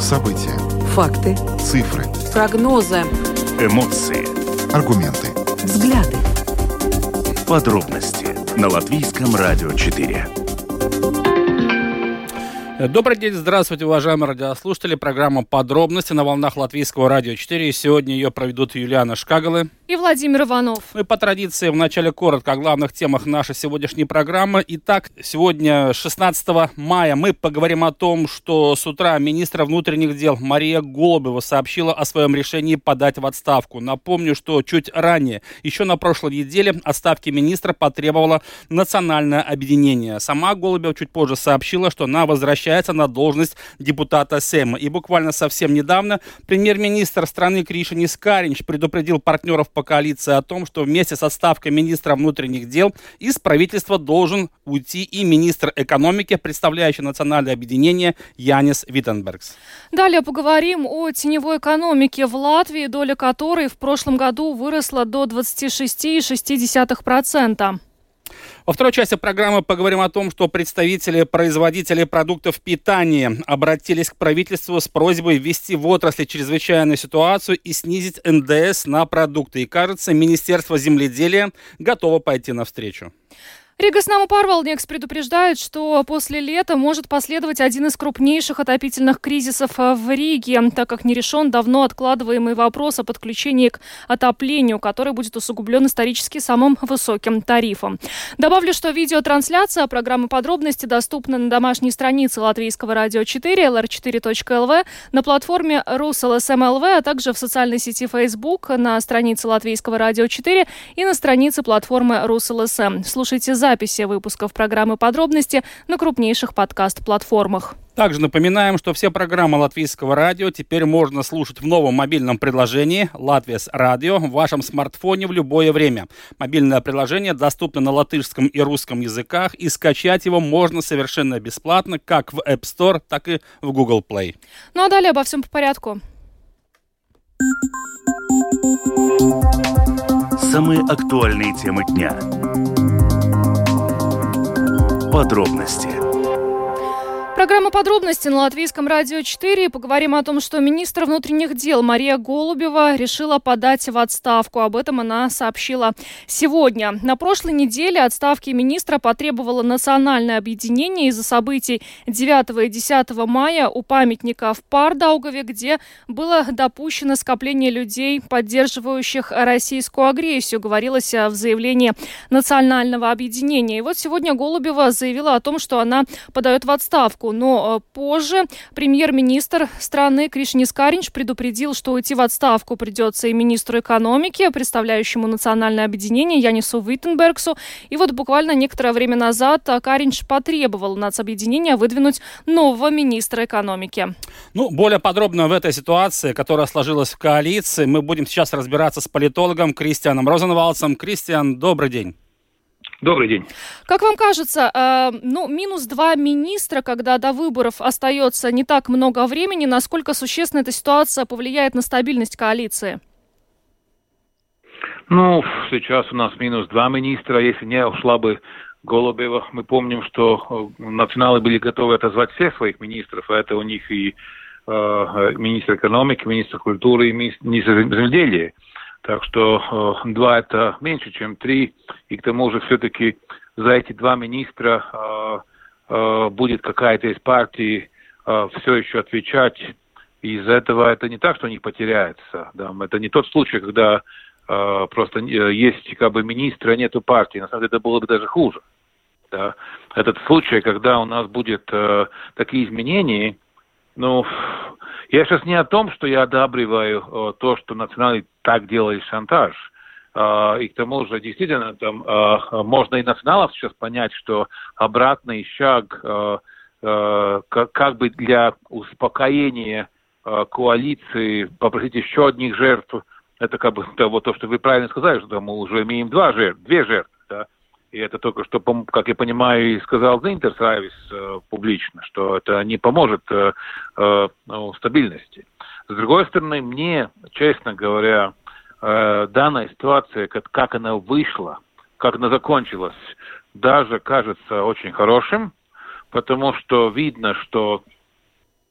События. Факты. Цифры. Прогнозы. Эмоции. Аргументы. Взгляды. Подробности на Латвийском радио 4. Добрый день, здравствуйте, уважаемые радиослушатели. Программа «Подробности» на волнах Латвийского радио 4. И сегодня ее проведут Юлиана Шкагалы и Владимир Иванов. Ну и по традиции в начале коротко о главных темах нашей сегодняшней программы. Итак, сегодня, 16 мая, мы поговорим о том, что с утра министра внутренних дел Мария Голубева сообщила о своем решении подать в отставку. Напомню, что чуть ранее, еще на прошлой неделе, отставки министра потребовало национальное объединение. Сама Голубева чуть позже сообщила, что она возвращается на должность депутата Сейма. И буквально совсем недавно премьер-министр страны Криша Нискаринч предупредил партнеров по коалиции о том, что вместе с отставкой министра внутренних дел из правительства должен уйти и министр экономики, представляющий национальное объединение Янис Виттенбергс. Далее поговорим о теневой экономике в Латвии, доля которой в прошлом году выросла до 26,6%. Во второй части программы поговорим о том, что представители производителей продуктов питания обратились к правительству с просьбой ввести в отрасли чрезвычайную ситуацию и снизить НДС на продукты. И кажется, Министерство земледелия готово пойти навстречу. Рига Снаму Парвалникс предупреждает, что после лета может последовать один из крупнейших отопительных кризисов э, в Риге, так как не решен давно откладываемый вопрос о подключении к отоплению, который будет усугублен исторически самым высоким тарифом. Добавлю, что видеотрансляция программы подробности доступна на домашней странице Латвийского радио 4, lr4.lv, на платформе RusLSMLV, а также в социальной сети Facebook, на странице Латвийского радио 4 и на странице платформы RusLSM. Слушайте запись записи выпусков программы «Подробности» на крупнейших подкаст-платформах. Также напоминаем, что все программы Латвийского радио теперь можно слушать в новом мобильном приложении «Латвияс Радио» в вашем смартфоне в любое время. Мобильное приложение доступно на латышском и русском языках, и скачать его можно совершенно бесплатно как в App Store, так и в Google Play. Ну а далее обо всем по порядку. Самые актуальные темы дня Подробности Программа «Подробности» на Латвийском радио 4. Поговорим о том, что министр внутренних дел Мария Голубева решила подать в отставку. Об этом она сообщила сегодня. На прошлой неделе отставки министра потребовало национальное объединение из-за событий 9 и 10 мая у памятника в Пардаугове, где было допущено скопление людей, поддерживающих российскую агрессию, говорилось в заявлении национального объединения. И вот сегодня Голубева заявила о том, что она подает в отставку но э, позже премьер-министр страны Кришнис Каринч предупредил, что уйти в отставку придется и министру экономики, представляющему национальное объединение Янису Виттенбергсу. И вот буквально некоторое время назад э, Каринч потребовал нацобъединения выдвинуть нового министра экономики. Ну, более подробно в этой ситуации, которая сложилась в коалиции, мы будем сейчас разбираться с политологом Кристианом Розенвалдсом. Кристиан, добрый день. Добрый день. Как вам кажется, э, ну, минус два министра, когда до выборов остается не так много времени, насколько существенно эта ситуация повлияет на стабильность коалиции? Ну, сейчас у нас минус два министра. Если не ушла бы Голубева, мы помним, что э, националы были готовы отозвать всех своих министров, а это у них и э, министр экономики, министр культуры и министр земледелия. Так что э, два это меньше, чем три. И к тому же все-таки за эти два министра э, э, будет какая-то из партий все еще отвечать. Из-за этого это не так, что они потеряются. Да? Это не тот случай, когда просто есть как бы министры, а нету партии. На самом деле это было бы даже хуже. Да? Этот случай, когда у нас будет э, такие изменения, ну, я сейчас не о том, что я одабриваю э, то, что национальный так делает шантаж. Э, и к тому же, действительно, там э, можно и националов сейчас понять, что обратный шаг э, э, как, бы для успокоения коалиции попросить еще одних жертв, это как бы то, то, что вы правильно сказали, что мы уже имеем два жертв, две жертвы. И это только что, как я понимаю, и сказал Зинтерсайвис э, публично, что это не поможет э, э, ну, стабильности. С другой стороны, мне, честно говоря, э, данная ситуация, как, как она вышла, как она закончилась, даже кажется очень хорошим, потому что видно, что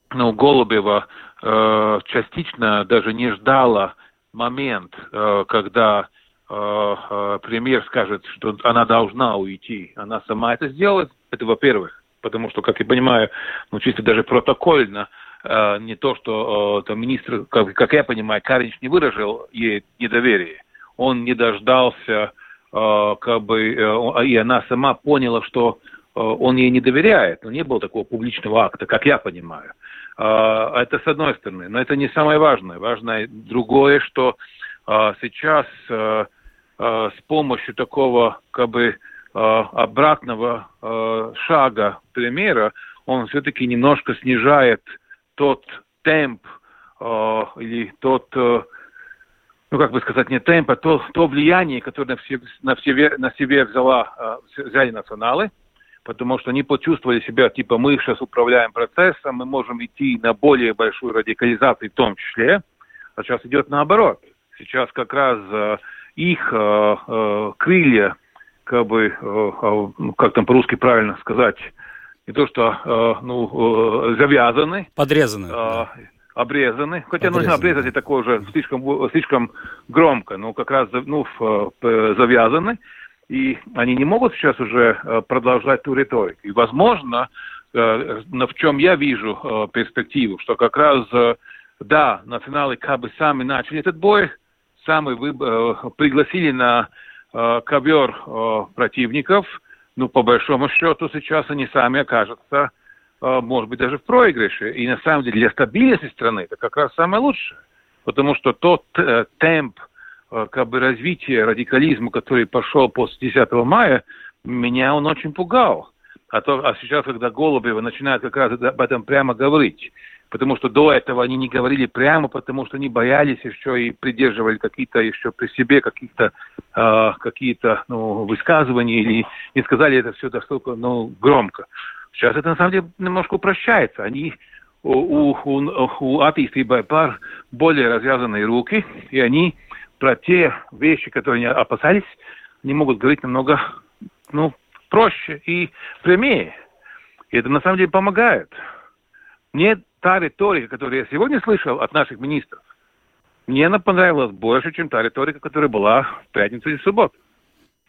ну, Голубева э, частично даже не ждала момент, э, когда премьер скажет, что она должна уйти. Она сама это сделает. Это во-первых. Потому что, как я понимаю, ну, чисто даже протокольно, э, не то, что э, там, министр, как, как я понимаю, Каринч не выразил ей недоверие. Он не дождался, э, как бы, э, и она сама поняла, что э, он ей не доверяет. Но не было такого публичного акта, как я понимаю. Э, это с одной стороны. Но это не самое важное. Важное другое, что э, сейчас э, э, с помощью такого, как бы, э, обратного э, шага премьера, он все-таки немножко снижает тот темп или тот, ну как бы сказать, не темп, а то, то влияние, которое на, все, на, себе, на себе взяла, взяли националы, потому что они почувствовали себя, типа, мы сейчас управляем процессом, мы можем идти на более большую радикализацию в том числе, а сейчас идет наоборот. Сейчас как раз их э, э, крылья, как бы, э, э, как там по-русски правильно сказать, не то что э, ну, э, завязаны. Подрезаны. Э, да. Обрезаны. Хотя Подрезаны. нужно обрезать и такое уже слишком, слишком громко, но как раз ну, завязаны. И они не могут сейчас уже продолжать ту риторику. И, возможно, э, в чем я вижу перспективу, что как раз, да, националы как бы сами начали этот бой, сами вы, пригласили на ковер противников, ну, по большому счету, сейчас они сами окажутся, может быть, даже в проигрыше. И на самом деле для стабильности страны это как раз самое лучшее. Потому что тот э, темп, э, как бы развития радикализма, который пошел после 10 мая, меня он очень пугал. А, то, а сейчас, когда Голубева начинают как раз об этом прямо говорить, потому что до этого они не говорили прямо, потому что они боялись еще и придерживали какие-то еще при себе какие-то э, какие-то ну, высказывания или не сказали это все достаточно ну, громко. Сейчас это на самом деле немножко упрощается. Они у, у, у, у attīstībai par более развязанные руки, и они про те вещи, которые они опасались, не могут говорить намного ну, проще и прямее. И это на самом деле помогает. Мне та риторика, которую я сегодня слышал от наших министров, мне она понравилась больше, чем та риторика, которая была в пятницу и в субботу.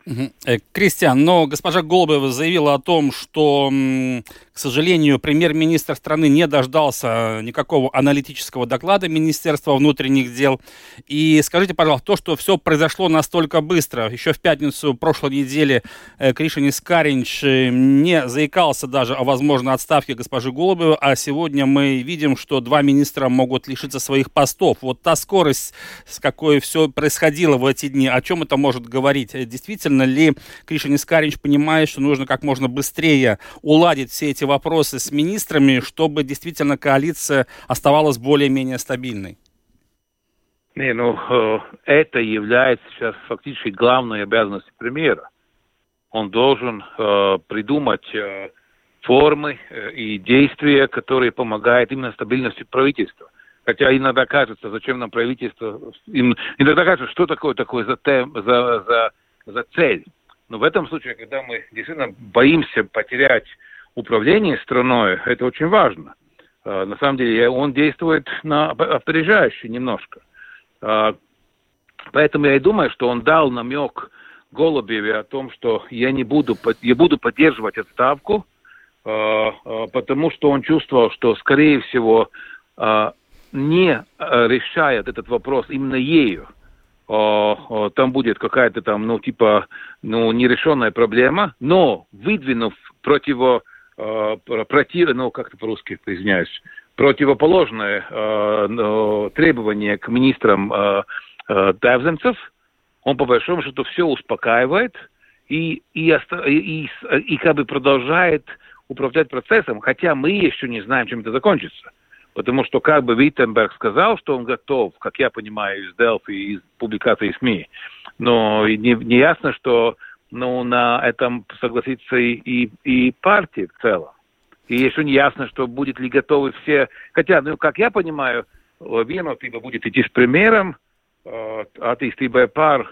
Э, Кристиан, но госпожа Голубева заявила о том, что, к сожалению, премьер-министр страны не дождался никакого аналитического доклада Министерства внутренних дел. И скажите, пожалуйста, то, что все произошло настолько быстро, еще в пятницу прошлой недели э, Кришинис Каринч э, не заикался даже о возможной отставке госпожи Голубевой, а сегодня мы видим, что два министра могут лишиться своих постов. Вот та скорость, с какой все происходило в эти дни, о чем это может говорить? Действительно, действительно ли Кришин Искарич понимает, что нужно как можно быстрее уладить все эти вопросы с министрами, чтобы действительно коалиция оставалась более-менее стабильной? Не, ну, э, это является сейчас фактически главной обязанностью премьера. Он должен э, придумать э, формы э, и действия, которые помогают именно стабильности правительства. Хотя иногда кажется, зачем нам правительство, иногда кажется, что такое такое за, тем, за, за за цель. Но в этом случае, когда мы действительно боимся потерять управление страной, это очень важно. А, на самом деле он действует на опережающе немножко. А, поэтому я и думаю, что он дал намек Голубеве о том, что я не буду, я буду поддерживать отставку, а, потому что он чувствовал, что, скорее всего, не решает этот вопрос именно ею, там будет какая-то там, ну, типа, ну, нерешенная проблема, но выдвинув противо, против, ну, как-то по-русски, извиняюсь, противоположное ну, требование к министрам Тавземцев, он по большому счету все успокаивает и, и, и, и, и как бы продолжает управлять процессом, хотя мы еще не знаем, чем это закончится. Потому что как бы Виттенберг сказал, что он готов, как я понимаю, из Делфи, из публикаций СМИ, но не, не ясно, что ну, на этом согласится и, и, и партия в целом. И еще не ясно, что будет ли готовы все. Хотя, ну, как я понимаю, Vienotība будет идти с примером, э, attīstībai par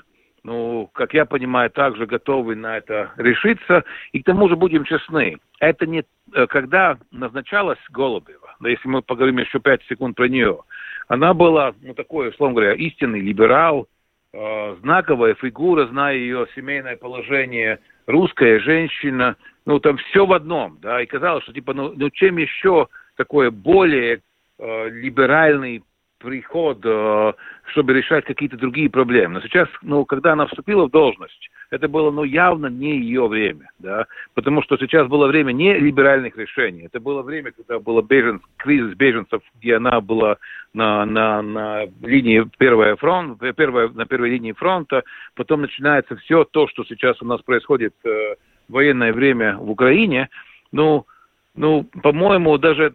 ну, как я понимаю, также готовы на это решиться. И к тому же будем честны, это не э, когда назначалась Голубева, да если мы поговорим еще пять секунд про нее, она была, ну, такой, условно говоря, истинный либерал, э, знаковая фигура, зная ее семейное положение, русская женщина, ну, там все в одном, да, и казалось, что, типа, ну, ну чем еще такое более э, либеральный приход, э, чтобы решать какие-то другие проблемы. Но сейчас, ну, когда она вступила в должность, это было, ну, явно не ее время, да, потому что сейчас было время не либеральных решений, это было время, когда было бежен, кризис беженцев, где она была на, на, на линии первая фронт, первая, на первой линии фронта, потом начинается все то, что сейчас у нас происходит э, в военное время в Украине, ну, ну, по-моему, даже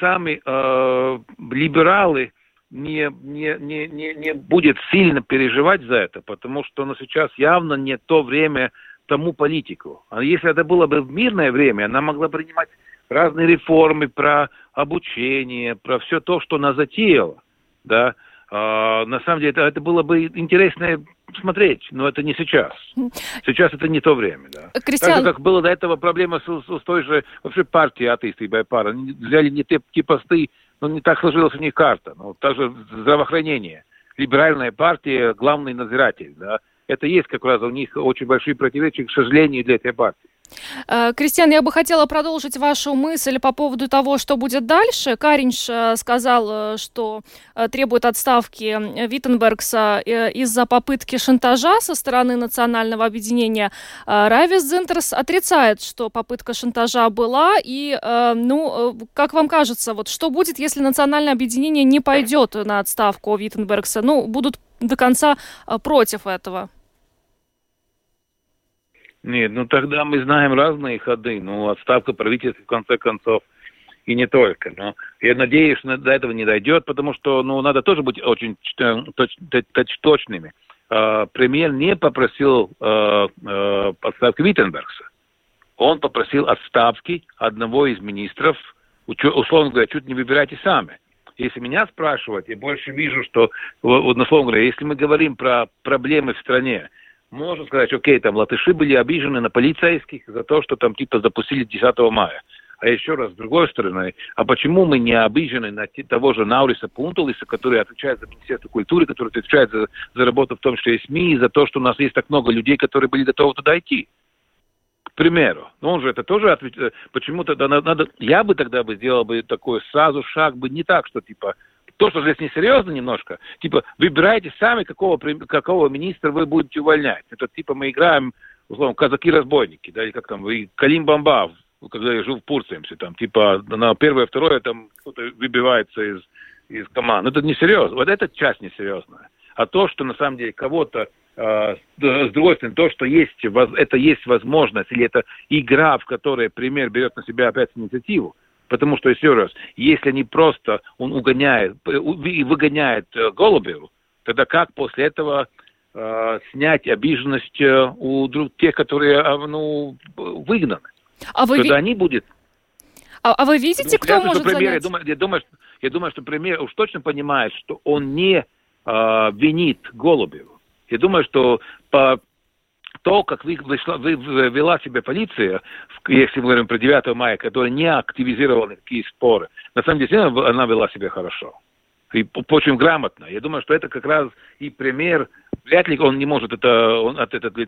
сами э, либералы, не, не, не, не, не будет сильно переживать за это, потому что ну, сейчас явно не то время тому политику. А если это было бы в мирное время, она могла принимать разные реформы про обучение, про все то, что она затеяла. Да? А, на самом деле это, это было бы интересно смотреть, но это не сейчас. Сейчас это не то время. Да. Кристиан... Так же, как было до этого проблема с, с той же вообще партией атеисты и Байпара. Взяли не те, те посты, ну, не так сложилась у них карта. Ну, также здравоохранение. Либеральная партия, главный надзиратель, да. Это есть как раз у них очень большие противоречия, к сожалению, для этой партии. Э, Кристиан, я бы хотела продолжить вашу мысль по поводу того, что будет дальше. Каринш э, сказал, э, что требует отставки Виттенбергса из-за попытки шантажа со стороны национального объединения. Райвис Зентерс отрицает, что попытка шантажа была. И, ну, как вам кажется, вот что будет, если национальное объединение не пойдет на отставку Виттенбергса? Ну, будут до конца против этого? Нет, ну тогда мы знаем разные ходы. Ну, отставка правительства, в конце концов, и не только. Но я надеюсь, что до этого не дойдет, потому что, ну, надо тоже быть очень точ, точ, точными. Э, премьер не попросил э, э, отставки Виттенбергса. Он попросил отставки одного из министров, условно говоря, чуть не выбирайте сами. Если меня спрашивать, я больше вижу, что, вот, условно говоря, если мы говорим про проблемы в стране, можно сказать, окей, там латыши были обижены на полицейских за то, что там типа запустили 10 мая. А еще раз, с другой стороны, а почему мы не обижены на того же Науриса Пунтулиса, который отвечает за Министерство культуры, который отвечает за, за работу в том числе и СМИ, и за то, что у нас есть так много людей, которые были готовы туда идти? К примеру. Но он же это тоже отвечает. Почему тогда надо... Я бы тогда бы сделал бы такой сразу шаг бы не так, что типа то, что здесь несерьезно немножко, типа, выбирайте сами, какого, какого министра вы будете увольнять. Это типа мы играем, условно, казаки-разбойники, да, или как там, и Калим Бамба, когда я жил в Пурцемсе, там, типа, на первое, второе, там, кто-то выбивается из, из команд. Это несерьезно. Вот эта часть несерьезная. А то, что на самом деле кого-то Uh, с другой стороны, то, что есть, это есть возможность, или это игра, в которой премьер берет на себя опять инициативу, Потому что, еще раз, если они просто, он угоняет, выгоняет э, Голубеву, тогда как после этого э, снять обиженность э, у тех, которые э, ну, выгнаны? А вы Когда ви... они будут... А, а вы видите, ну, кто может что премьер, занять? Я думаю, я, думаю, я думаю, что премьер уж точно понимает, что он не э, винит Голубеву. Я думаю, что по то, как вела себя полиция, если мы говорим про 9 мая, которая не активизировала никакие споры, на самом деле она вела себя хорошо. И очень грамотно. Я думаю, что это как раз и пример. Вряд ли он не может это, он от этого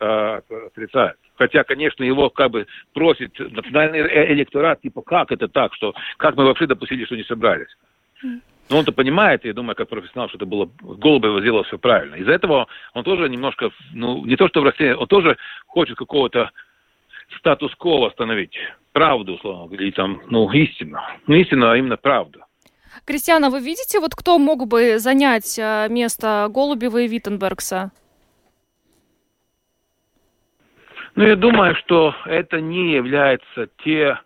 а, отрицать. Хотя, конечно, его как бы просит национальный э, электорат, типа, как это так, что, как мы вообще допустили, что не собрались. Но он-то понимает, я думаю, как профессионал, что это было, Голубева сделал все правильно. Из-за этого он тоже немножко, ну, не то что в России, он тоже хочет какого-то статус-кво восстановить. Правду, условно, или там, ну, истину. Ну, истину, а именно правду. Кристиана, вы видите, вот кто мог бы занять э, место Голубева и Виттенбергса? Ну, я думаю, что это не является те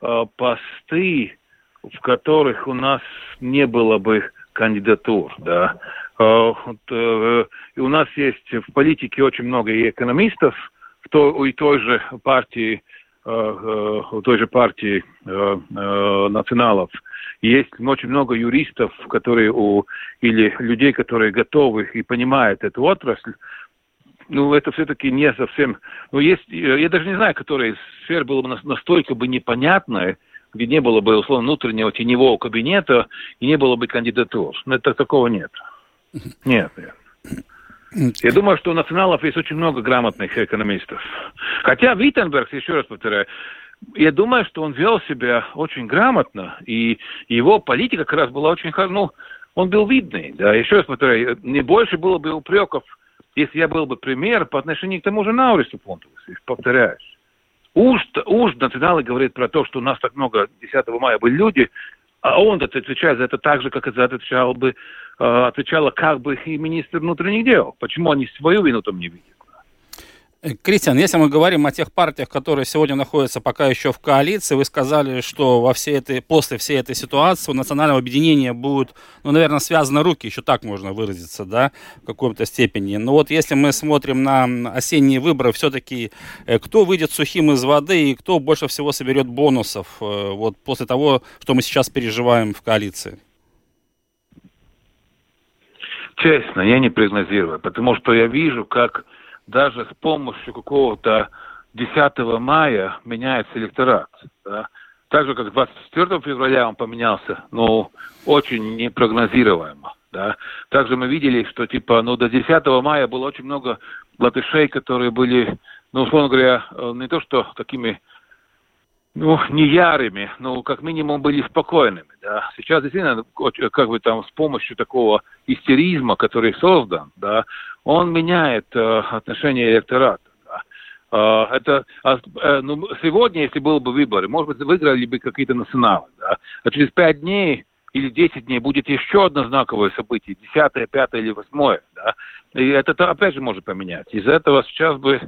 э, посты, в которых у нас не было бы кандидатур, да. А, э, и у нас есть в политике очень много и экономистов, в той, и той же партии, э, э, у той же партии националов. Есть очень много юристов, которые у, или людей, которые готовы и понимают эту отрасль. ну, это все-таки не совсем... Ну, есть... Я даже не знаю, которая сфера была бы настолько бы непонятная, где не было бы, условно, внутреннего теневого кабинета и не было бы кандидатур. Но это такого нет. Нет. Я думаю, что у националов есть очень много грамотных экономистов. Хотя Виттенберг, еще раз повторяю, я думаю, что он вел себя очень грамотно, и его политика как раз была очень. Ну, он был видный, да, еще раз повторяю, не больше было бы упреков, если я был бы пример по отношению к тому же Наурису Понтову, повторяюсь. Уж, уж националы говорит про то, что у нас так много 10 мая были люди, а он отвечает за это так же, как это отвечал бы, э, отвечала как бы и министр внутренних дел. Почему они свою вину там не видят? Кристиан, если мы говорим о тех партиях, которые сегодня находятся пока еще в коалиции, вы сказали, что во всей этой, после всей этой ситуации у национального объединения будут, ну, наверное, связаны руки, еще так можно выразиться, да, в какой-то степени. Но вот если мы смотрим на осенние выборы, все-таки э, кто выйдет сухим из воды и кто больше всего соберет бонусов э, вот после того, что мы сейчас переживаем в коалиции? Честно, я не прогнозирую, потому что я вижу, как даже с помощью какого-то 10 мая меняется электорат. Да? Так же, как 24 февраля он поменялся, но очень непрогнозируемо. Да? Также мы видели, что типа, ну, до 10 мая было очень много латышей, которые были, ну, условно говоря, э, не то что такими, ну, не ярыми, но как минимум были спокойными. Да? Сейчас действительно, как бы там с помощью такого истеризма, который создан, да, он меняет э, отношение электората. Да. Э, это, э, ну, сегодня, если был бы выборы, может быть, выиграли бы какие-то националы. Да. А через пять дней или десять дней будет еще одно знаковое событие, десятое, пятое или восьмое. Да. И это опять же может поменять. Из-за этого сейчас бы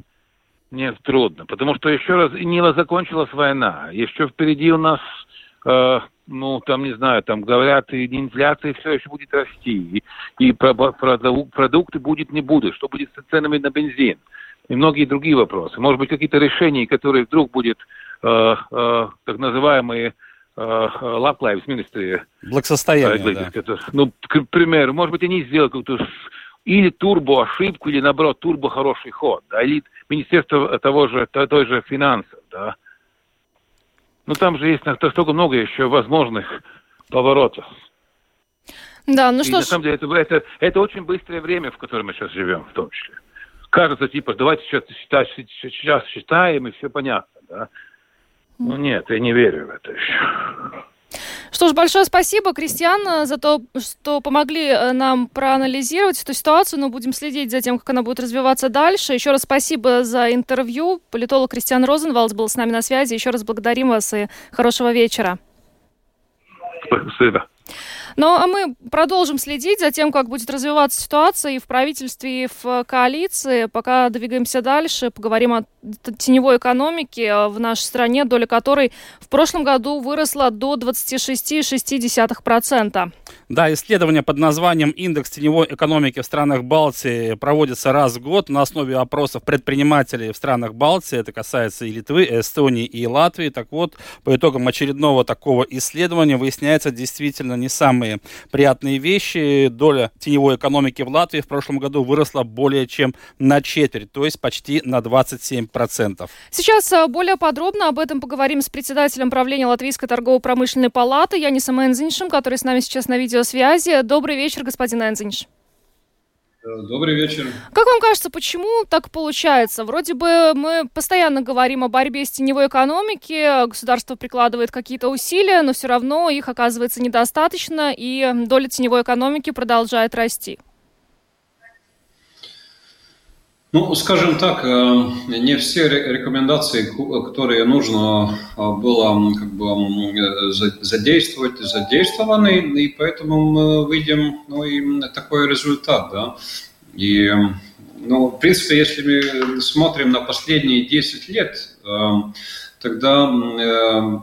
не трудно, потому что еще раз не закончилась война, еще впереди у нас э, ну, там, не знаю, там говорят, и инфляция все еще будет расти, и, и продукты будет не будет, что будет с ценами на бензин, и многие другие вопросы. Может быть, какие-то решения, которые вдруг будет э, э, так называемые лаплайвс министры. Благосостояние, э, да. Ну, к примеру, может быть, они сделают какую-то или турбо ошибку, или наоборот турбо хороший ход, да, или Министерство того же, той же финансов, да, ну, там же есть настолько много еще возможных поворотов. Да, ну что и, ж... На самом деле, это, это, это очень быстрое время, в котором мы сейчас живем, в том числе. Кажется, типа, давайте сейчас считать, сейчас считаем, и все понятно, да. Ну, нет, я не верю в это еще. Что ж, большое спасибо, Кристиан, за то, что помогли э, нам проанализировать эту ситуацию. Но будем следить за тем, как она будет развиваться дальше. Еще раз спасибо за интервью. Политолог Кристиан Розенвалдс был с нами на связи. Еще раз благодарим вас и хорошего вечера. Спасибо. Ну, а мы продолжим следить за тем, как будет развиваться ситуация и в правительстве, и в коалиции. Пока двигаемся дальше, поговорим о теневой экономике в нашей стране, доля которой в прошлом году выросла до 26,6%. Да, исследование под названием «Индекс теневой экономики в странах Балтии» проводится раз в год на основе опросов предпринимателей в странах Балтии. Это касается и Литвы, и Эстонии, и Латвии. Так вот, по итогам очередного такого исследования выясняется действительно не самые приятные вещи. Доля теневой экономики в Латвии в прошлом году выросла более чем на четверть, то есть почти на 27%. Сейчас э, более подробно об этом поговорим с председателем правления Латвийской торгово-промышленной палаты Янисом Энзиншем, который с нами сейчас на видео видеосвязи. Добрый вечер, господин Энзинш. Э, добрый вечер. Как вам кажется, почему так получается? Вроде бы мы постоянно говорим о борьбе с теневой экономики, государство прикладывает какие-то усилия, но все равно их оказывается недостаточно, и доля теневой экономики продолжает расти. Ну, скажем так, э, не все рекомендации, которые нужно э, было как бы задействовать, задействованы, и поэтому мы видим ну, и такой результат. Да? И, ну, в принципе, если мы смотрим на последние 10 лет, э, тогда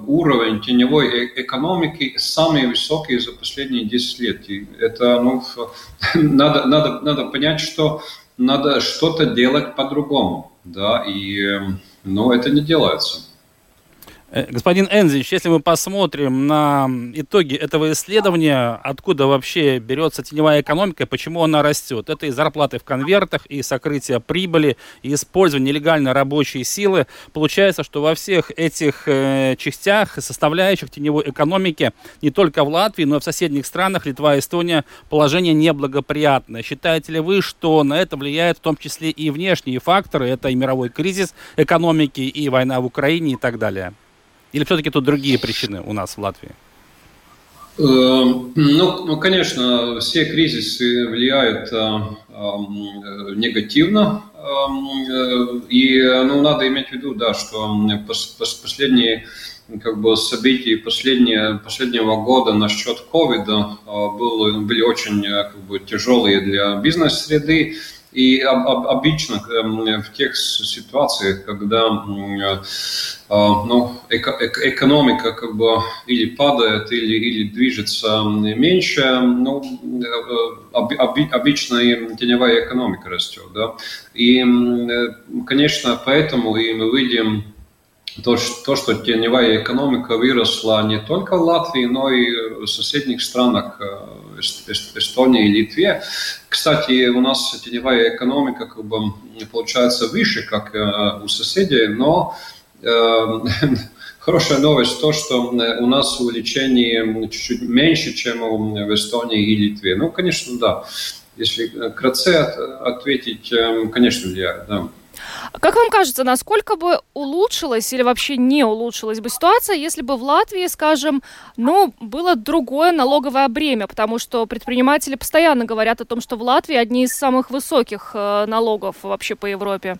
уровень теневой экономики самый высокий за последние 10 лет. И это, ну, надо, надо, надо понять, что надо что-то делать по-другому, да, и, ну, это не делается. Э, господин Энзич, если мы посмотрим на итоги этого исследования, откуда вообще берется теневая экономика, почему она растет, это и зарплаты в конвертах, и сокрытие прибыли, и использование нелегальной рабочей силы. Получается, что во всех этих э, частях, составляющих теневой экономики, не только в Латвии, но и в соседних странах, Литва и Эстония, положение неблагоприятное. Считаете ли вы, что на это влияют в том числе и внешние факторы, это и мировой кризис экономики, и война в Украине и так далее? Или все-таки тут другие причины у нас в Латвии? Эм, ну, ну, конечно, все кризисы влияют э, э, негативно. Э, и ну, надо иметь в виду, да, что последние как бы события последние, последнего года насчет ковида были очень как бы, тяжелые для бизнес-среды. И обычно эм, в тех ситуациях, когда ну, экономика как бы или падает, или, или движется меньше, ну, э, обычно и теневая экономика растет. Да? И, э, конечно, поэтому и мы видим то, то, что теневая экономика выросла не только в Латвии, но и в соседних странах э, Эстонии и Литве. Кстати, у нас теневая экономика как бы получается выше, как у соседей, но Эм, хорошая новость то, что у нас увеличение чуть-чуть меньше, чем в Эстонии и Литве. Ну, конечно, да. Если кратце ответить, эм, конечно, влияет, да. Как вам кажется, насколько бы улучшилась или вообще не улучшилась бы ситуация, если бы в Латвии, скажем, ну, было другое налоговое бремя, потому что предприниматели постоянно говорят о том, что в Латвии одни из самых высоких э, налогов вообще по Европе?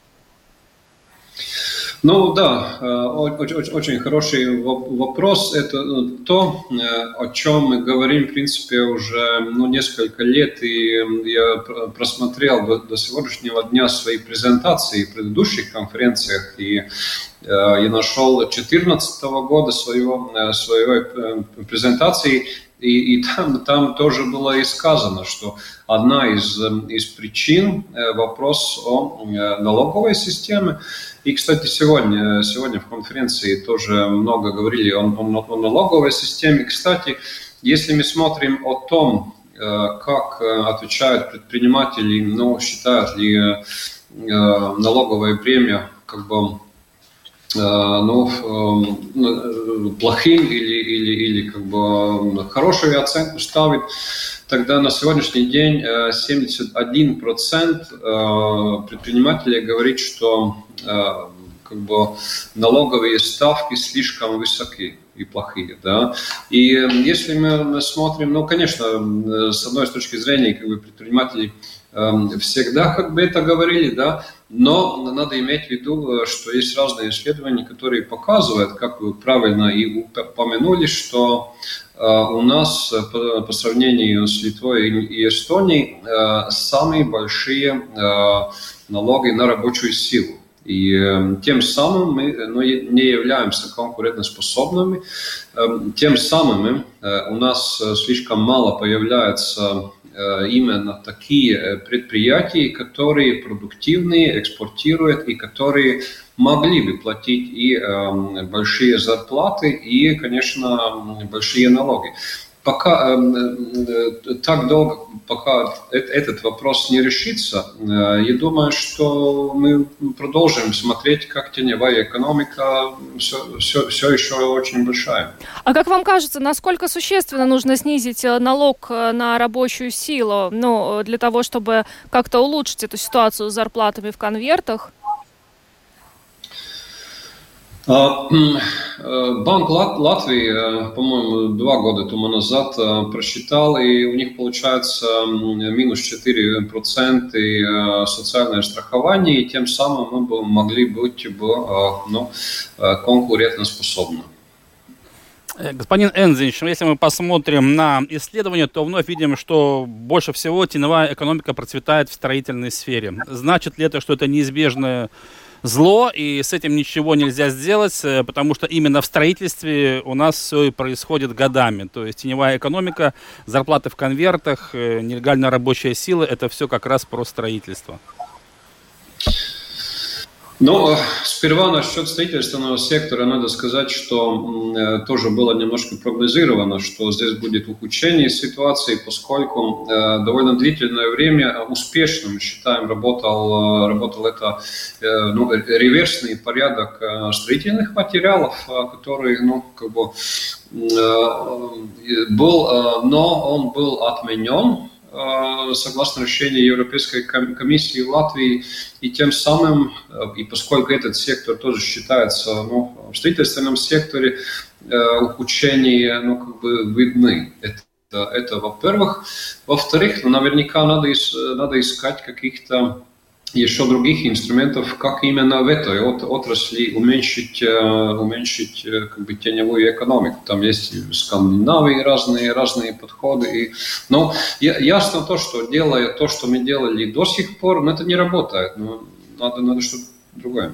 Ну да, очень, э, очень хороший вопрос. Это ну, то, э, о чем мы говорим, в принципе, уже ну, несколько лет. И я просмотрел до, до сегодняшнего дня свои презентации в предыдущих конференциях. И э, я нашел 2014 года своего, своей презентации и, и там, там тоже было и сказано, что одна из, из причин вопрос о налоговой системе. И, кстати, сегодня, сегодня в конференции тоже много говорили о, о, о налоговой системе. Кстати, если мы смотрим о том, э, как э, отвечают предприниматели, ну, считают ли э, налоговая премия как бы ну, плохим или, или, или как бы хорошую оценку ставить, тогда на сегодняшний день 71% предпринимателей говорит, что Э, как бы налоговые ставки слишком высоки и плохие, да. И если мы смотрим, ну, конечно, э, с одной точки зрения, как бы предприниматели эм, всегда как бы это говорили, да, но надо иметь в виду, что есть разные исследования, которые показывают, как вы правильно и упомянули, что э, у нас по, по сравнению с Литвой и Эстонией самые большие налоги на рабочую силу. И тем самым мы ну, не являемся конкурентоспособными, тем самым э, у нас э, слишком мало появляется э, именно такие предприятия, которые продуктивные, экспортируют и которые могли бы платить и эм, большие зарплаты, и, конечно, большие налоги пока эм, э, так долго, пока этот вопрос не решится, э, я думаю, что мы продолжим смотреть, как теневая экономика все, все, все еще очень большая. А как вам кажется, насколько существенно нужно снизить э, налог на рабочую силу, ну, для того, чтобы как-то улучшить эту ситуацию с зарплатами в конвертах? А, э, Банк Латвии, э, по-моему, два года тому назад э, просчитал, и у них получается минус 4% социальное страхование, и тем самым мы бы могли быть ну, конкурентоспособны. Господин Энзич, если мы посмотрим на исследования, то вновь видим, что больше всего теневая экономика процветает в строительной сфере. Значит ли это, что это неизбежное зло, и с этим ничего нельзя сделать, э, потому что именно в строительстве у нас все и происходит годами. То есть теневая экономика, зарплаты в конвертах, э, нелегальная рабочая сила, это все как раз про строительство. Ну, сперва насчет строительственного сектора. Надо сказать, что э, тоже было немножко прогнозировано, что здесь будет ухудшение ситуации, поскольку э, довольно длительное время успешно, мы считаем, работал, работал это ну, реверсный порядок строительных материалов, который, ну, как бы был, но он был отменен Э, согласно решению Европейской комиссии Латвии, и тем самым, э, и поскольку этот сектор тоже считается ну, в строительственном секторе, э, ухудшения ну, как бы видны. Это, это во-первых. Во-вторых, ну, наверняка надо, надо искать каких-то еще других инструментов, как именно в этой отрасли уменьшить, э, уменьшить э, как бы, теневую экономику. Там есть в Скандинавии разные, разные подходы. И, но ясно то, что делая то, что мы делали до сих пор, но это не работает. Но надо, надо что-то другое.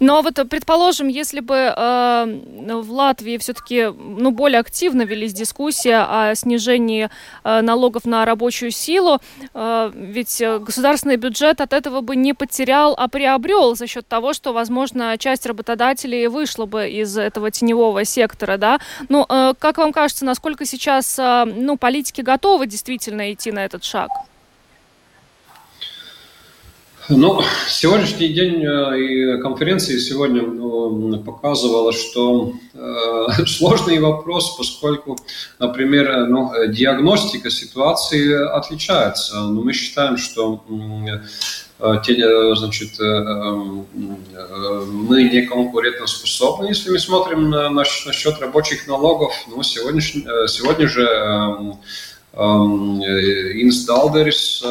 Но вот, предположим, если бы э, в Латвии все-таки ну, более активно велись дискуссии о снижении э, налогов на рабочую силу, э, ведь государственный бюджет от этого бы не потерял, а приобрел за счет того, что, возможно, часть работодателей вышла бы из этого теневого сектора, да. Ну, э, как вам кажется, насколько сейчас э, ну, политики готовы действительно идти на этот шаг? Ну, сегодняшний день э, и конференции сегодня ну, показывала, что э, сложный вопрос, поскольку, например, э, ну, диагностика ситуации отличается. Но мы считаем, что э, значит, мы не конкурентоспособны, если мы смотрим на, на, на счет рабочих налогов. Ну, сегодня, сегодня же Инс Далдерис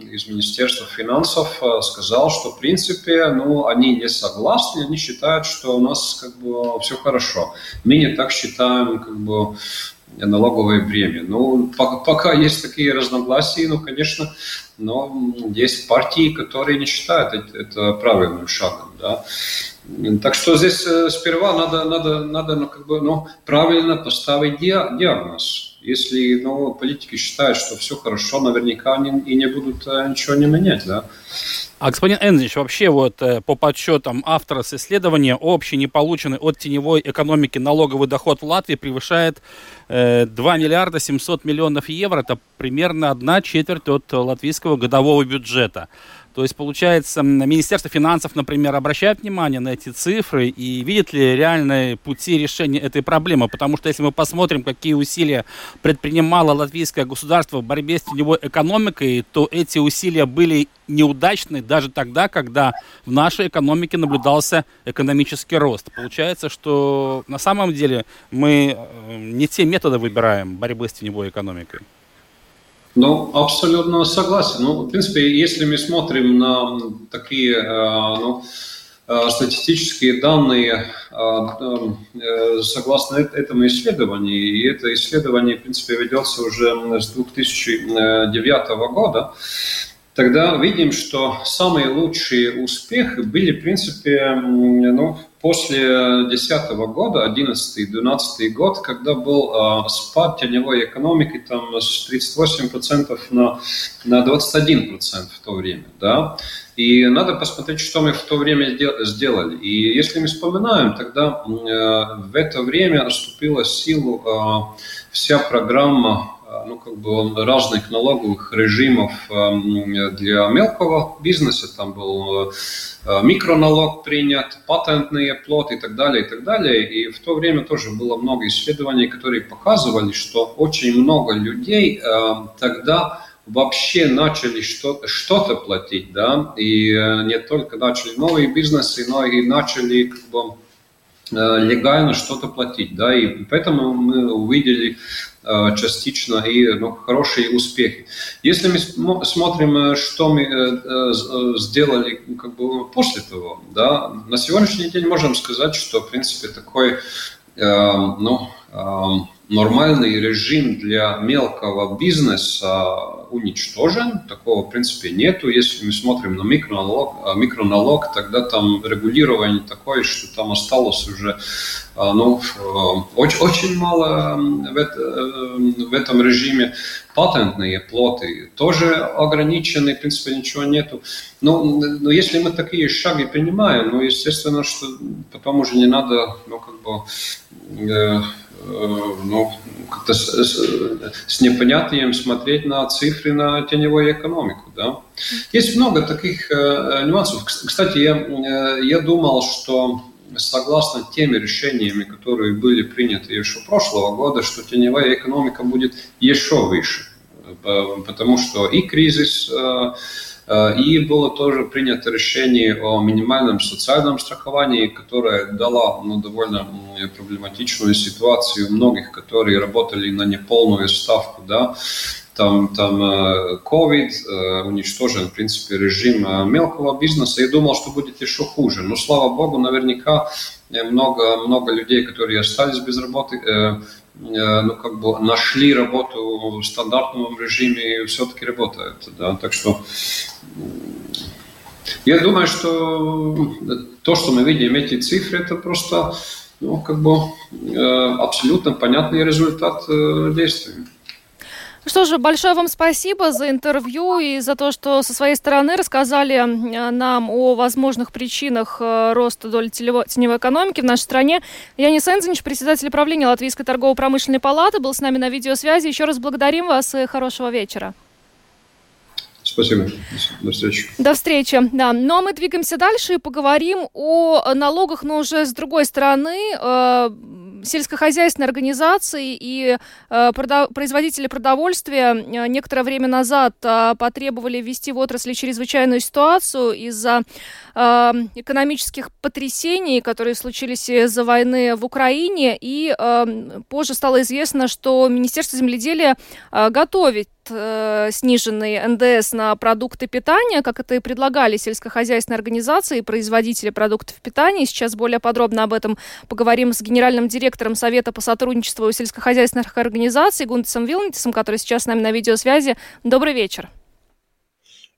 из Министерства финансов э, сказал, что в принципе ну, они не согласны, они считают, что у нас как бы все хорошо. Мы не так считаем как бы налоговое бремя. Ну, пока есть такие разногласия, ну, конечно, но есть партии, которые не считают это, правильным шагом, да. Так что здесь э, сперва надо, надо, надо ну, как бы, ну, правильно поставить диагноз если ну, политики считают, что все хорошо, наверняка они и не будут э, ничего не менять, да. А господин Энзич, вообще вот э, по подсчетам автора с исследования, общий неполученный от теневой экономики налоговый доход в Латвии превышает 2 э, миллиарда 700 миллионов евро. Это примерно одна четверть от латвийского годового бюджета. То есть, получается, Министерство финансов, например, обращает внимание на эти цифры и видит ли реальные пути решения этой проблемы? Потому что если мы посмотрим, какие усилия предпринимало латвийское государство в борьбе с теневой экономикой, то эти усилия были неудачны даже тогда, когда в нашей экономике наблюдался экономический рост. Получается, что на самом деле мы э, не те методы выбираем борьбы с теневой экономикой. Ну, абсолютно согласен. Ну, в принципе, если мы смотрим на такие э, ну, э, статистические данные э, согласно этому исследованию, и это исследование, в принципе, ведется уже с 2009 года, тогда видим, что самые лучшие успехи были, в принципе, ну, после 2010 года, 2011-2012 год, когда был э, спад теневой экономики там, с 38% на, на 21% в то время. Да? И надо посмотреть, что мы в то время сделали. И если мы вспоминаем, тогда э, в это время вступила в силу э, вся программа Э, ну, как бы разных налоговых режимов эм, для мелкого бизнеса. Там был э, микроналог принят, патентные плоты и так далее, и так далее. И в то время тоже было много исследований, которые показывали, что очень много людей эм, тогда вообще начали что-то платить, да, и э, не только начали новые бизнесы, но и начали как бы легально что-то платить, да, и поэтому мы увидели Э, частично и ну, хорошие успехи. Если мы смотрим, э, что мы э, сделали как бы после того, да, на сегодняшний день можем сказать, что в принципе такой ну, нормальный режим для мелкого бизнеса уничтожен. Такого, в принципе, нету. Если мы смотрим на микроналог, микроналог тогда там регулирование такое, что там осталось уже ну, очень, очень мало в, это, в этом режиме. Патентные плоты тоже ограничены, в принципе, ничего нету. Но, но если мы такие шаги принимаем, ну, естественно, что потом уже не надо, ну, как бы, э, Э, ну, как-то с, с, с непонятием смотреть на цифры на теневую экономику. Да? Есть много таких э, нюансов. Кстати, я, э, я думал, что согласно теми решениями, которые были приняты еще прошлого года, что теневая экономика будет еще выше. Потому что и кризис э, Э, и было тоже принято решение о минимальном социальном страховании, которое дало ну, довольно проблематичную ситуацию многих, которые работали на неполную ставку. Да? Там, там COVID э, уничтожен, в принципе, режим э, мелкого бизнеса. Я думал, что будет еще хуже. Но, слава богу, наверняка много, много людей, которые остались без работы, ну, как бы нашли работу в стандартном режиме и все-таки работают. Да? Так что я думаю, что то, что мы видим эти цифры, это просто ну, как бы абсолютно понятный результат действий. Что же, большое вам спасибо за интервью и за то, что со своей стороны рассказали нам о возможных причинах э, роста доли теневой экономики в нашей стране. Янис Энзинч, председатель правления Латвийской торгово-промышленной палаты, был с нами на видеосвязи. Еще раз благодарим вас и хорошего вечера. Спасибо. До встречи. До встречи, да. Ну а мы двигаемся дальше и поговорим о налогах, но уже с другой стороны. Э, сельскохозяйственные организации и э, производители продовольствия э, некоторое время назад потребовали ввести в отрасли чрезвычайную ситуацию из-за экономических потрясений, которые случились из-за войны в Украине. И позже стало известно, что Министерство земледелия готовит э, сниженный НДС на продукты питания, как это и предлагали сельскохозяйственные организации и производители продуктов питания. Сейчас более подробно об этом поговорим с генеральным директором Совета по сотрудничеству сельскохозяйственных организаций Гунтисом Вилнитисом, который сейчас с нами на видеосвязи. Добрый вечер.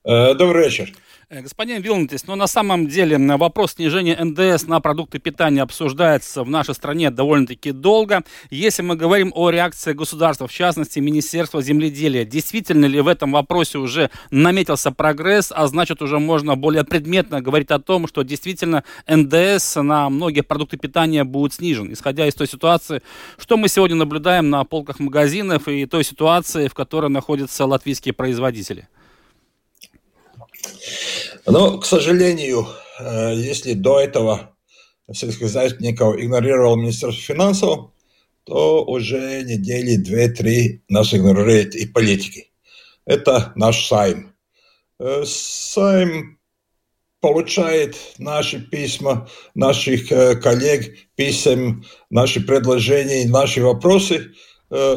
Э, добрый вечер. Э, господин Вилнтис, но ну, на самом деле вопрос снижения НДС на продукты питания обсуждается в нашей стране довольно-таки долго. Если мы говорим о реакции государства, в частности Министерства земледелия, действительно ли в этом вопросе уже наметился прогресс, а значит уже можно более предметно говорить о том, что действительно НДС на многие продукты питания будет снижен, исходя из той ситуации, что мы сегодня наблюдаем на полках магазинов и той ситуации, в которой находятся латвийские производители? Но, к сожалению, э, если до этого сельскохозяйственников игнорировал Министерство финансов, то уже недели две-три нас игнорируют и политики. Это наш Сайм. Э, Сайм получает наши письма, наших э, коллег, писем, наши предложения, наши вопросы.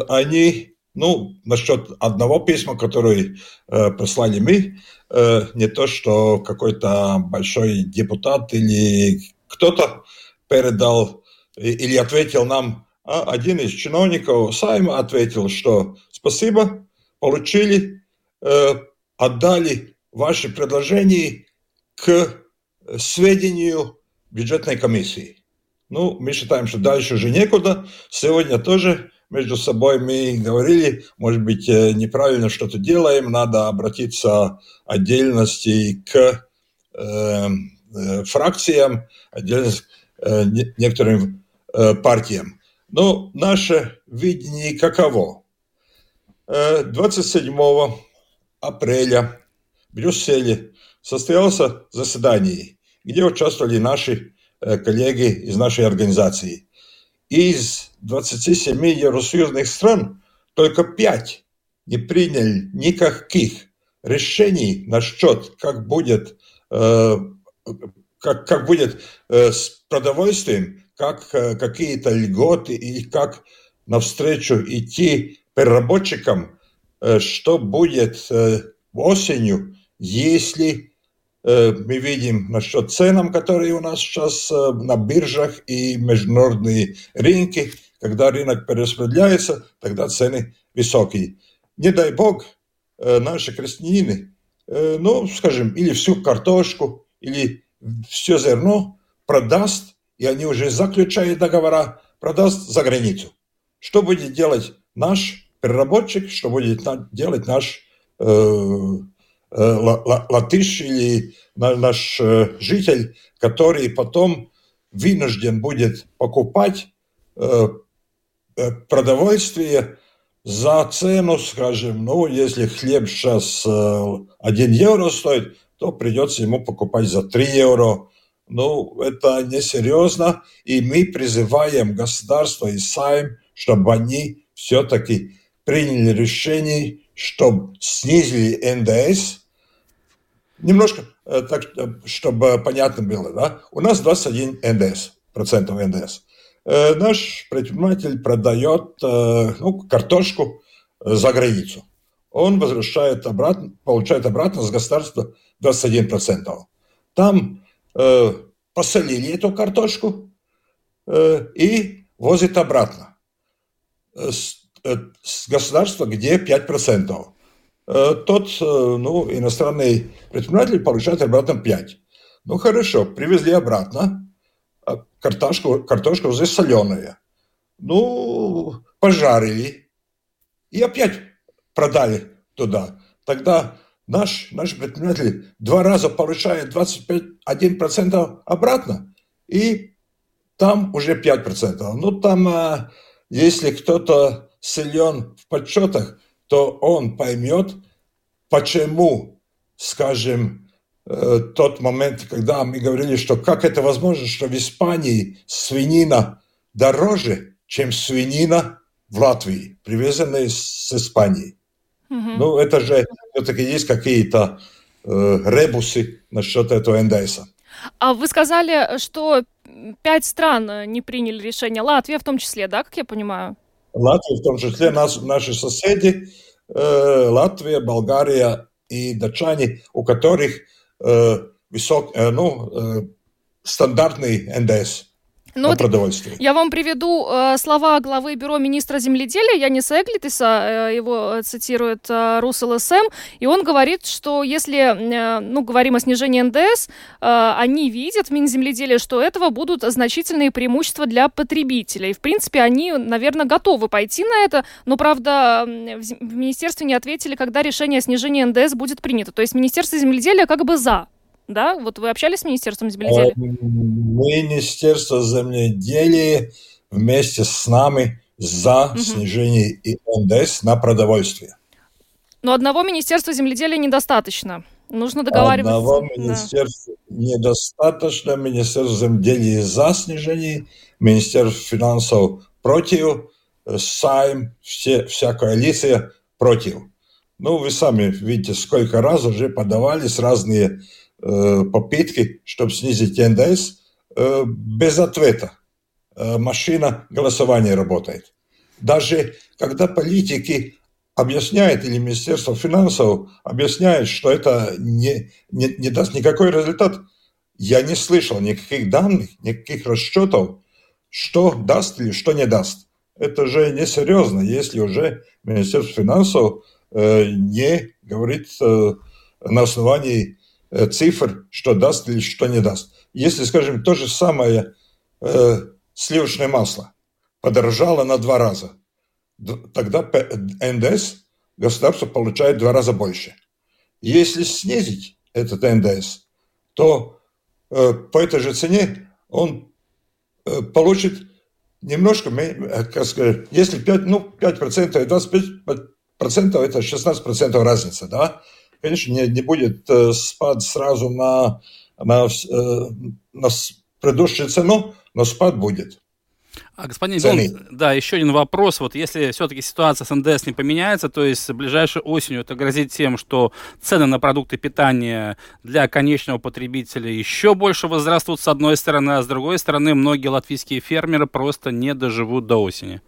Они, ну, насчет одного письма, который послали мы, Э, не то, что какой-то большой депутат или кто-то передал или ответил нам, а один из чиновников Сайма ответил, что спасибо, получили, э, отдали ваши предложения к сведению бюджетной комиссии. Ну, мы считаем, что дальше уже некуда. Сегодня тоже между собой мы говорили, может быть, э, неправильно что-то делаем, надо обратиться отдельности к э, э, фракциям, отдельно э, некоторым э, партиям. Но наше видение каково? 27 э, апреля в Брюсселе состоялся заседание, где участвовали наши э, коллеги из нашей организации из 27 евросоюзных стран только 5 не приняли никаких решений насчет, как будет, э, как, как будет э, с продовольствием, как э, какие-то льготы и как навстречу идти переработчикам, что будет осенью, если мы видим насчет ценам, которые у нас сейчас на биржах и международные рынки. Когда рынок перераспределяется, тогда цены высокие. Не дай бог, наши крестьяне, ну, скажем, или всю картошку, или все зерно продаст, и они уже заключают договора, продаст за границу. Что будет делать наш переработчик, что будет делать наш э, э, латыш или наш э, житель, который потом вынужден будет покупать э, э продовольствие за цену, скажем, ну, если хлеб сейчас 1 евро стоит, то придется ему покупать за 3 евро. Ну, это несерьезно, и мы призываем государство и Сайм, чтобы они все-таки приняли решение, чтобы снизили НДС. Немножко, э, так, э, чтобы понятно было, да? У нас 21 НДС, процентов НДС. Э, наш предприниматель продает ну, картошку за границу. Он возвращает обратно, получает обратно с государства 21%. Там э, посолили эту картошку э, и возит обратно. Э, государства, где 5%. Э, тот э, ну, иностранный предприниматель получает обратно 5%. Ну хорошо, привезли обратно, а картошку, картошка уже соленая. Ну, пожарили и опять продали туда. Тогда наш, наш предприниматель два раза получает 25, обратно, и там уже 5%. Ну, там, если кто-то силен в подсчетах, то он поймет, почему, скажем, э, тот момент, когда мы говорили, что как это возможно, что в Испании свинина дороже, чем свинина в Латвии, привезенная с Испании. Угу. Ну, это же все-таки есть какие-то э, ребусы насчет этого НДС. А вы сказали, что пять стран не приняли решение, Латвия в том числе, да, как я понимаю? Латвия, в том числе нас, наши соседи, э, Латвия, Болгария и датчане, у которых э, высок, э, ну, э, стандартный НДС. Ну, вот продовольствие. Я вам приведу э, слова главы Бюро министра земледелия Янис Эглитиса, э, его цитирует э, РусЛСМ, и он говорит, что если, э, ну, говорим о снижении НДС, э, они видят, Минземледелия, что этого будут значительные преимущества для потребителей. В принципе, они, наверное, готовы пойти на это, но, правда, в министерстве не ответили, когда решение о снижении НДС будет принято. То есть Министерство земледелия как бы за да? Вот вы общались с Министерством земледелия? Э, Министерство земледелия вместе с нами за угу. снижение НДС на продовольствие. Но одного Министерства земледелия недостаточно. Нужно договариваться. Одного министерства да. недостаточно. Министерство земледелия за снижение, Министерство финансов против, Сайм, все, вся коалиция против. Ну, вы сами видите, сколько раз уже подавались разные Э, попытки, чтобы снизить НДС, без ответа. Машина голосования работает. Даже когда политики объясняют, или Министерство финансов объясняет, что это не, не, не даст никакой результат, я не слышал никаких данных, никаких расчетов, что даст или что не даст. Это же несерьезно, если уже Министерство финансов э, не говорит э, на основании цифр, что даст или что не даст. Если, скажем, то же самое э, сливочное масло подорожало на два раза, тогда НДС государство получает в два раза больше. Если снизить этот НДС, то э, по этой же цене он э, получит немножко, э, как сказать, если 5, ну, 5% и 25% это 16% разница, да, конечно, не, не будет э, спад сразу на, на, э, на предыдущую цену, но спад будет. А, господин Бен, да, еще один вопрос. Вот если все-таки ситуация с НДС не поменяется, то есть ближайшей осенью это грозит тем, что цены на продукты питания для конечного потребителя еще больше возрастут с одной стороны, а с другой стороны многие латвийские фермеры просто не доживут до осени.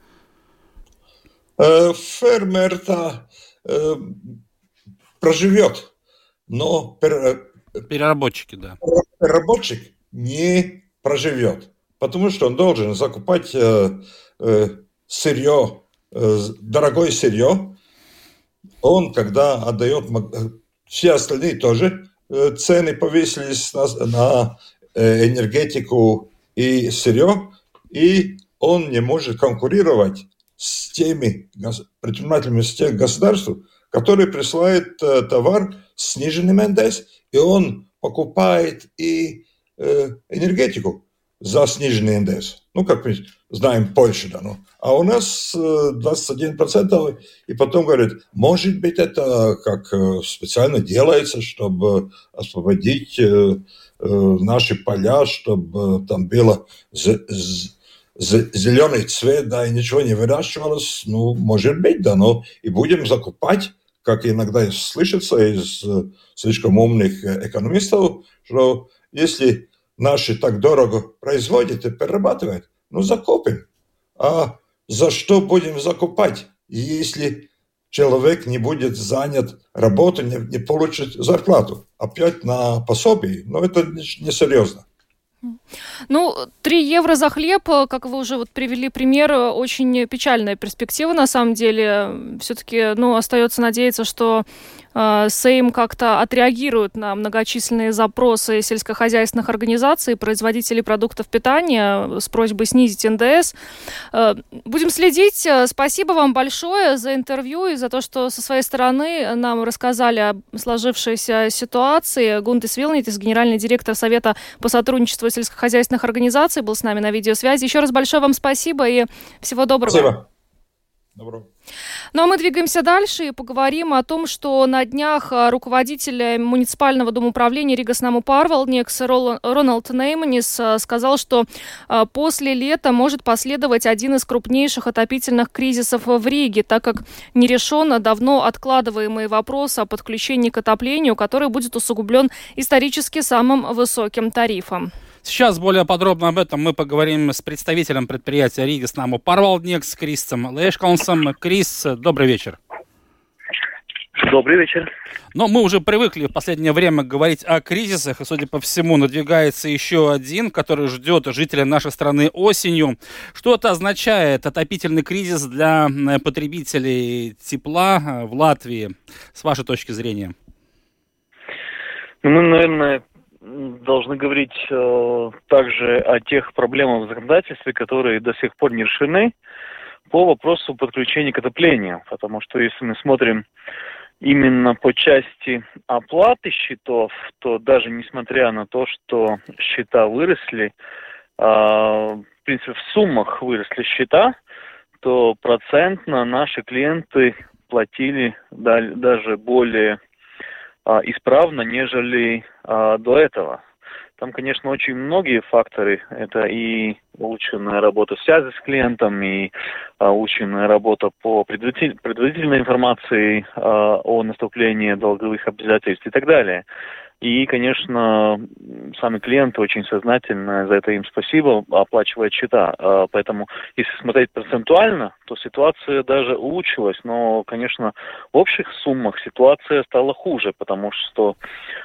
Э, фермер-то проживет. Но э, Переработчики, да. Переработчик не проживет, потому что он должен закупать э, э, сырье, э, дорогое сырье. Он, когда отдает, э, все остальные тоже э, цены повесились на, на э, энергетику и сырье, и он не может конкурировать с теми предпринимателями, с тех государств, которые присылают э, товар с сниженным НДС, и он покупает и э, энергетику за сниженный НДС. Ну, как мы знаем, Польша, да, ну. А у нас 21%, э, и потом говорят, может быть, это как специально делается, чтобы освободить наши поля, чтобы там было зеленый цвет, да, и ничего не выращивалось, ну, может быть, да, но и будем закупать, как иногда слышится из слишком умных экономистов, что если наши так дорого производят и перерабатывают, ну, закупим. А за что будем закупать, если человек не будет занят работой, не, не получит зарплату? Опять на пособие? Ну, это несерьезно. Ну, 3 евро за хлеб, как вы уже вот привели пример, очень печальная перспектива на самом деле. Все-таки, ну, остается надеяться, что Э, Сейм как-то отреагирует на многочисленные запросы сельскохозяйственных организаций, производителей продуктов питания с просьбой снизить НДС. Э, будем следить. Спасибо вам большое за интервью и за то, что со своей стороны нам рассказали о сложившейся ситуации. Гунтис Вилнитис, генеральный директор Совета по сотрудничеству сельскохозяйственных организаций, был с нами на видеосвязи. Еще раз большое вам спасибо и всего доброго. Спасибо. Доброго. Ну а мы двигаемся дальше и поговорим о том, что на днях а, руководитель муниципального домоуправления Рига Снаму Парвалникс Роналд Нейманис а, сказал, что а, после лета может последовать один из крупнейших отопительных кризисов в Риге, так как не решен давно откладываемый вопрос о подключении к отоплению, который будет усугублен исторически самым высоким тарифом. Сейчас более подробно об этом мы поговорим с представителем предприятия Рига с нами Парвалдник, с Крисом Лешконсом. Крис, добрый вечер. Добрый вечер. Но мы уже привыкли в последнее время говорить о кризисах, и, судя по всему, надвигается еще один, который ждет жителей нашей страны осенью. Что это означает, отопительный кризис для потребителей тепла в Латвии, с вашей точки зрения? Ну, наверное, должны говорить э, также о тех проблемах в законодательстве, которые до сих пор не решены по вопросу подключения к отоплению. Потому что если мы смотрим именно по части оплаты счетов, то даже несмотря на то, что счета выросли, э, в принципе, в суммах выросли счета, то процентно наши клиенты платили даже более а, исправно, нежели а, до этого. Там, конечно, очень многие факторы. Это и улучшенная работа связи с клиентом, и а, улучшенная работа по предварительной информации а, о наступлении долговых обязательств и так далее. И, конечно, сами клиенты очень сознательно, за это им спасибо, оплачивают счета. А, поэтому, если смотреть процентуально, то ситуация даже улучшилась. Но, конечно, в общих суммах ситуация стала хуже, потому что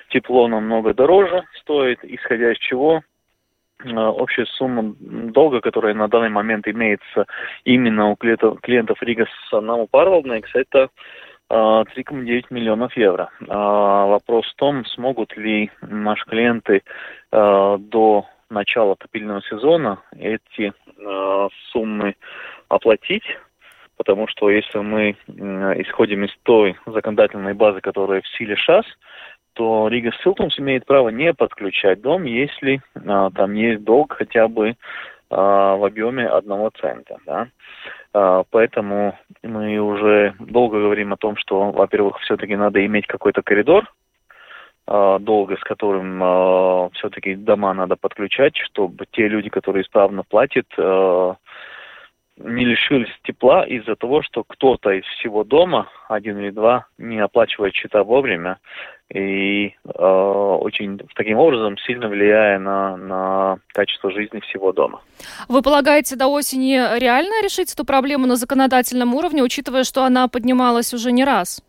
тепло намного дороже стоит, исходя из чего а, общая сумма долга, которая на данный момент имеется именно у клиентов, клиентов Рига с Наму Парвалднекс, это 3,9 миллионов евро. А, вопрос в том, смогут ли наши клиенты а, до начала отопительного сезона эти а, суммы оплатить, потому что если мы исходим из той законодательной базы, которая в силе сейчас, то Рига Силтумс имеет право не подключать дом, если а, там есть долг хотя бы а, в объеме одного цента. Да? А, поэтому мы уже долго говорим о том, что, во-первых, все-таки надо иметь какой-то коридор, а, долго, с которым а, все-таки дома надо подключать, чтобы те люди, которые исправно платят, не лишились тепла из-за того, что кто-то из всего дома, один или два, не оплачивает счета вовремя и э, очень таким образом сильно влияя на, на качество жизни всего дома. Вы полагаете, до осени реально решить эту проблему на законодательном уровне, учитывая, что она поднималась уже не раз?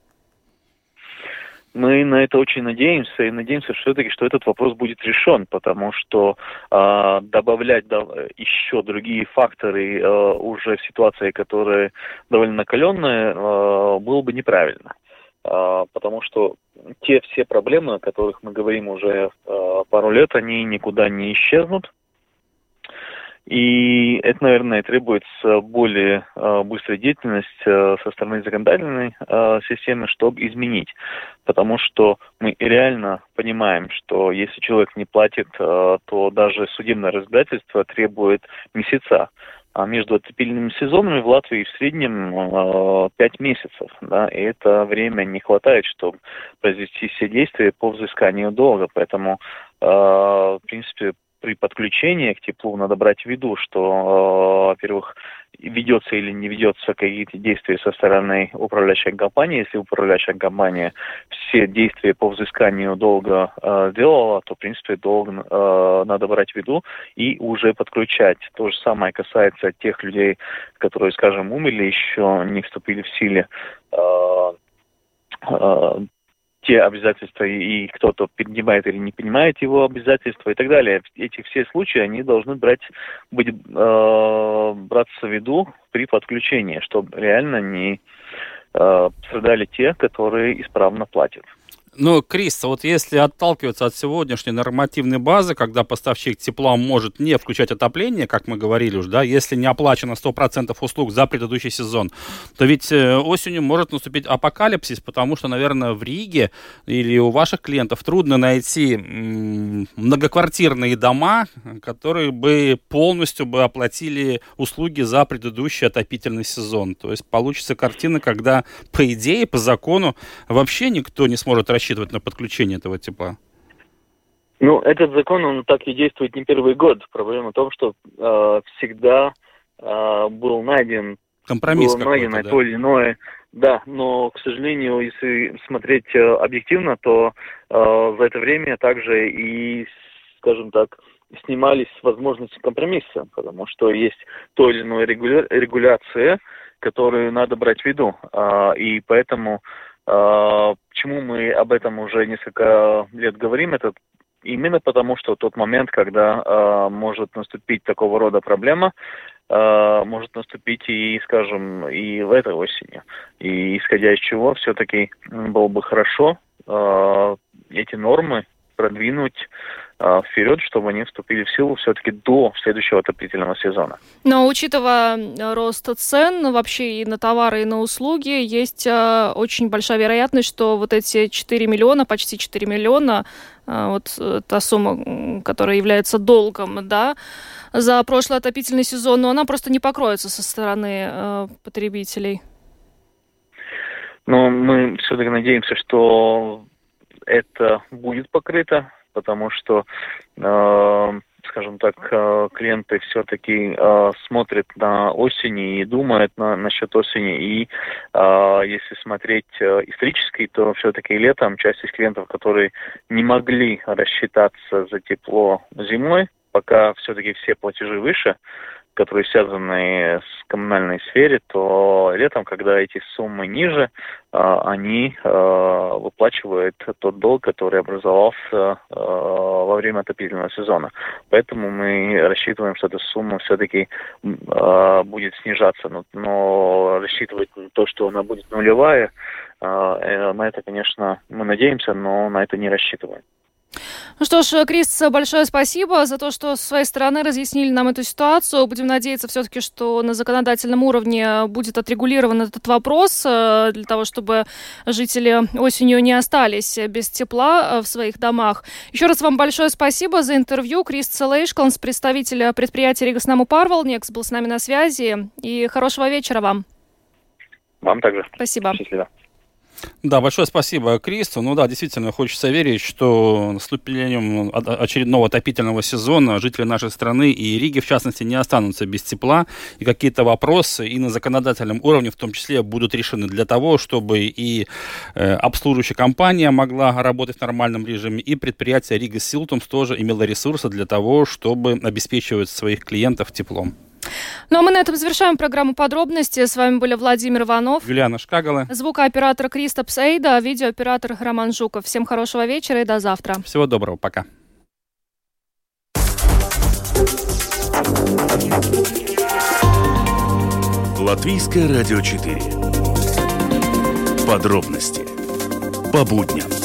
Мы на это очень надеемся и надеемся все-таки, что этот вопрос будет решен, потому что э, добавлять да, еще другие факторы э, уже в ситуации, которая довольно накаленная, э, было бы неправильно. Э, потому что те все проблемы, о которых мы говорим уже э, пару лет, они никуда не исчезнут. И это, наверное, требует более э, быстрой деятельности э, со стороны законодательной э, системы, чтобы изменить. Потому что мы реально понимаем, что если человек не платит, то даже судебное разбирательство требует месяца. А между отопительными сезонами в Латвии в среднем 5 месяцев. Да, и это время не хватает, чтобы произвести все действия по взысканию долга. Поэтому, в принципе, при подключении к теплу надо брать в виду, что, э, во-первых, ведется или не ведется какие-то действия со стороны управляющей компании. Если управляющая компания все действия по взысканию долга э, делала, то, в принципе, долг э, надо брать в виду и уже подключать. То же самое касается тех людей, которые, скажем, умерли, еще не вступили в силе э, э те обязательства, и кто-то принимает или не принимает его обязательства и так далее. Эти все случаи, они должны брать, быть, э, браться в виду при подключении, чтобы реально не э, страдали те, которые исправно платят. Но, Крис, вот если отталкиваться от сегодняшней нормативной базы, когда поставщик тепла может не включать отопление, как мы говорили уже, да, если не оплачено 100% услуг за предыдущий сезон, то ведь э, осенью может наступить апокалипсис, потому что, наверное, в Риге или у ваших клиентов трудно найти многоквартирные дома, которые бы полностью бы оплатили услуги за предыдущий отопительный сезон. То есть получится картина, когда, по идее, по закону, вообще никто не сможет рассчитывать рассчитывать на подключение этого тепла? Ну, этот закон, он так и действует не первый год. Проблема в том, что э, всегда э, был найден компромисс было найдено да? то или иное. Да, но, к сожалению, если смотреть э, объективно, то э, за это время также и, скажем так, снимались возможности компромисса, потому что есть то или иное регуля... регуляция, которую надо брать в виду. А, и поэтому а, почему мы об этом уже несколько лет говорим? Это именно потому, что тот момент, когда э, может наступить такого рода проблема, э, может наступить и, скажем, и в этой осени. И исходя из чего, все-таки было бы хорошо э, эти нормы продвинуть э, вперед, чтобы они вступили в силу все-таки до следующего отопительного сезона. Но учитывая э, рост цен вообще и на товары, и на услуги, есть э, очень большая вероятность, что вот эти 4 миллиона, почти 4 миллиона, э, вот э, та сумма, которая является долгом, да, за прошлый отопительный сезон, но она просто не покроется со стороны э, потребителей. Но мы все-таки надеемся, что это будет покрыто, потому что, э, скажем так, э, клиенты все-таки э, смотрят на осени и думают на, насчет осени. И э, если смотреть э, исторически, то все-таки летом часть из клиентов, которые не могли рассчитаться за тепло зимой, пока все-таки все платежи выше, которые связаны с коммунальной сферой, то летом, когда эти суммы ниже, а, они а, выплачивают тот долг, который образовался а, во время отопительного сезона. Поэтому мы рассчитываем, что эта сумма все-таки будет снижаться. Но, но рассчитывать на то, что она будет нулевая, э, на это, конечно, мы надеемся, но на это не рассчитываем. Ну что ж, Крис, большое спасибо за то, что с своей стороны разъяснили нам эту ситуацию. Будем надеяться все-таки, что на законодательном уровне будет отрегулирован этот вопрос э, для того, чтобы жители осенью не остались без тепла э, в своих домах. Еще раз вам большое спасибо за интервью. Крис Целейшкланс, представитель предприятия Ригоснаму Парвалнекс, был с нами на связи. И хорошего вечера вам. Вам также. Спасибо. Счастливо. Да, большое спасибо Кристу. Ну да, действительно, хочется верить, что наступлением очередного отопительного сезона жители нашей страны и Риги, в частности, не останутся без тепла, и какие-то вопросы и на законодательном уровне в том числе будут решены для того, чтобы и э, обслуживающая компания могла работать в нормальном режиме, и предприятие Рига Силтумс тоже имело ресурсы для того, чтобы обеспечивать своих клиентов теплом. Ну а мы на этом завершаем программу подробности. С вами были Владимир Иванов. Юлиана Шкагала. Звукооператор Кристопс Эйда, видеооператор Роман Жуков. Всем хорошего вечера и до завтра. Всего доброго. Пока. Латвийское радио 4. Подробности по будням.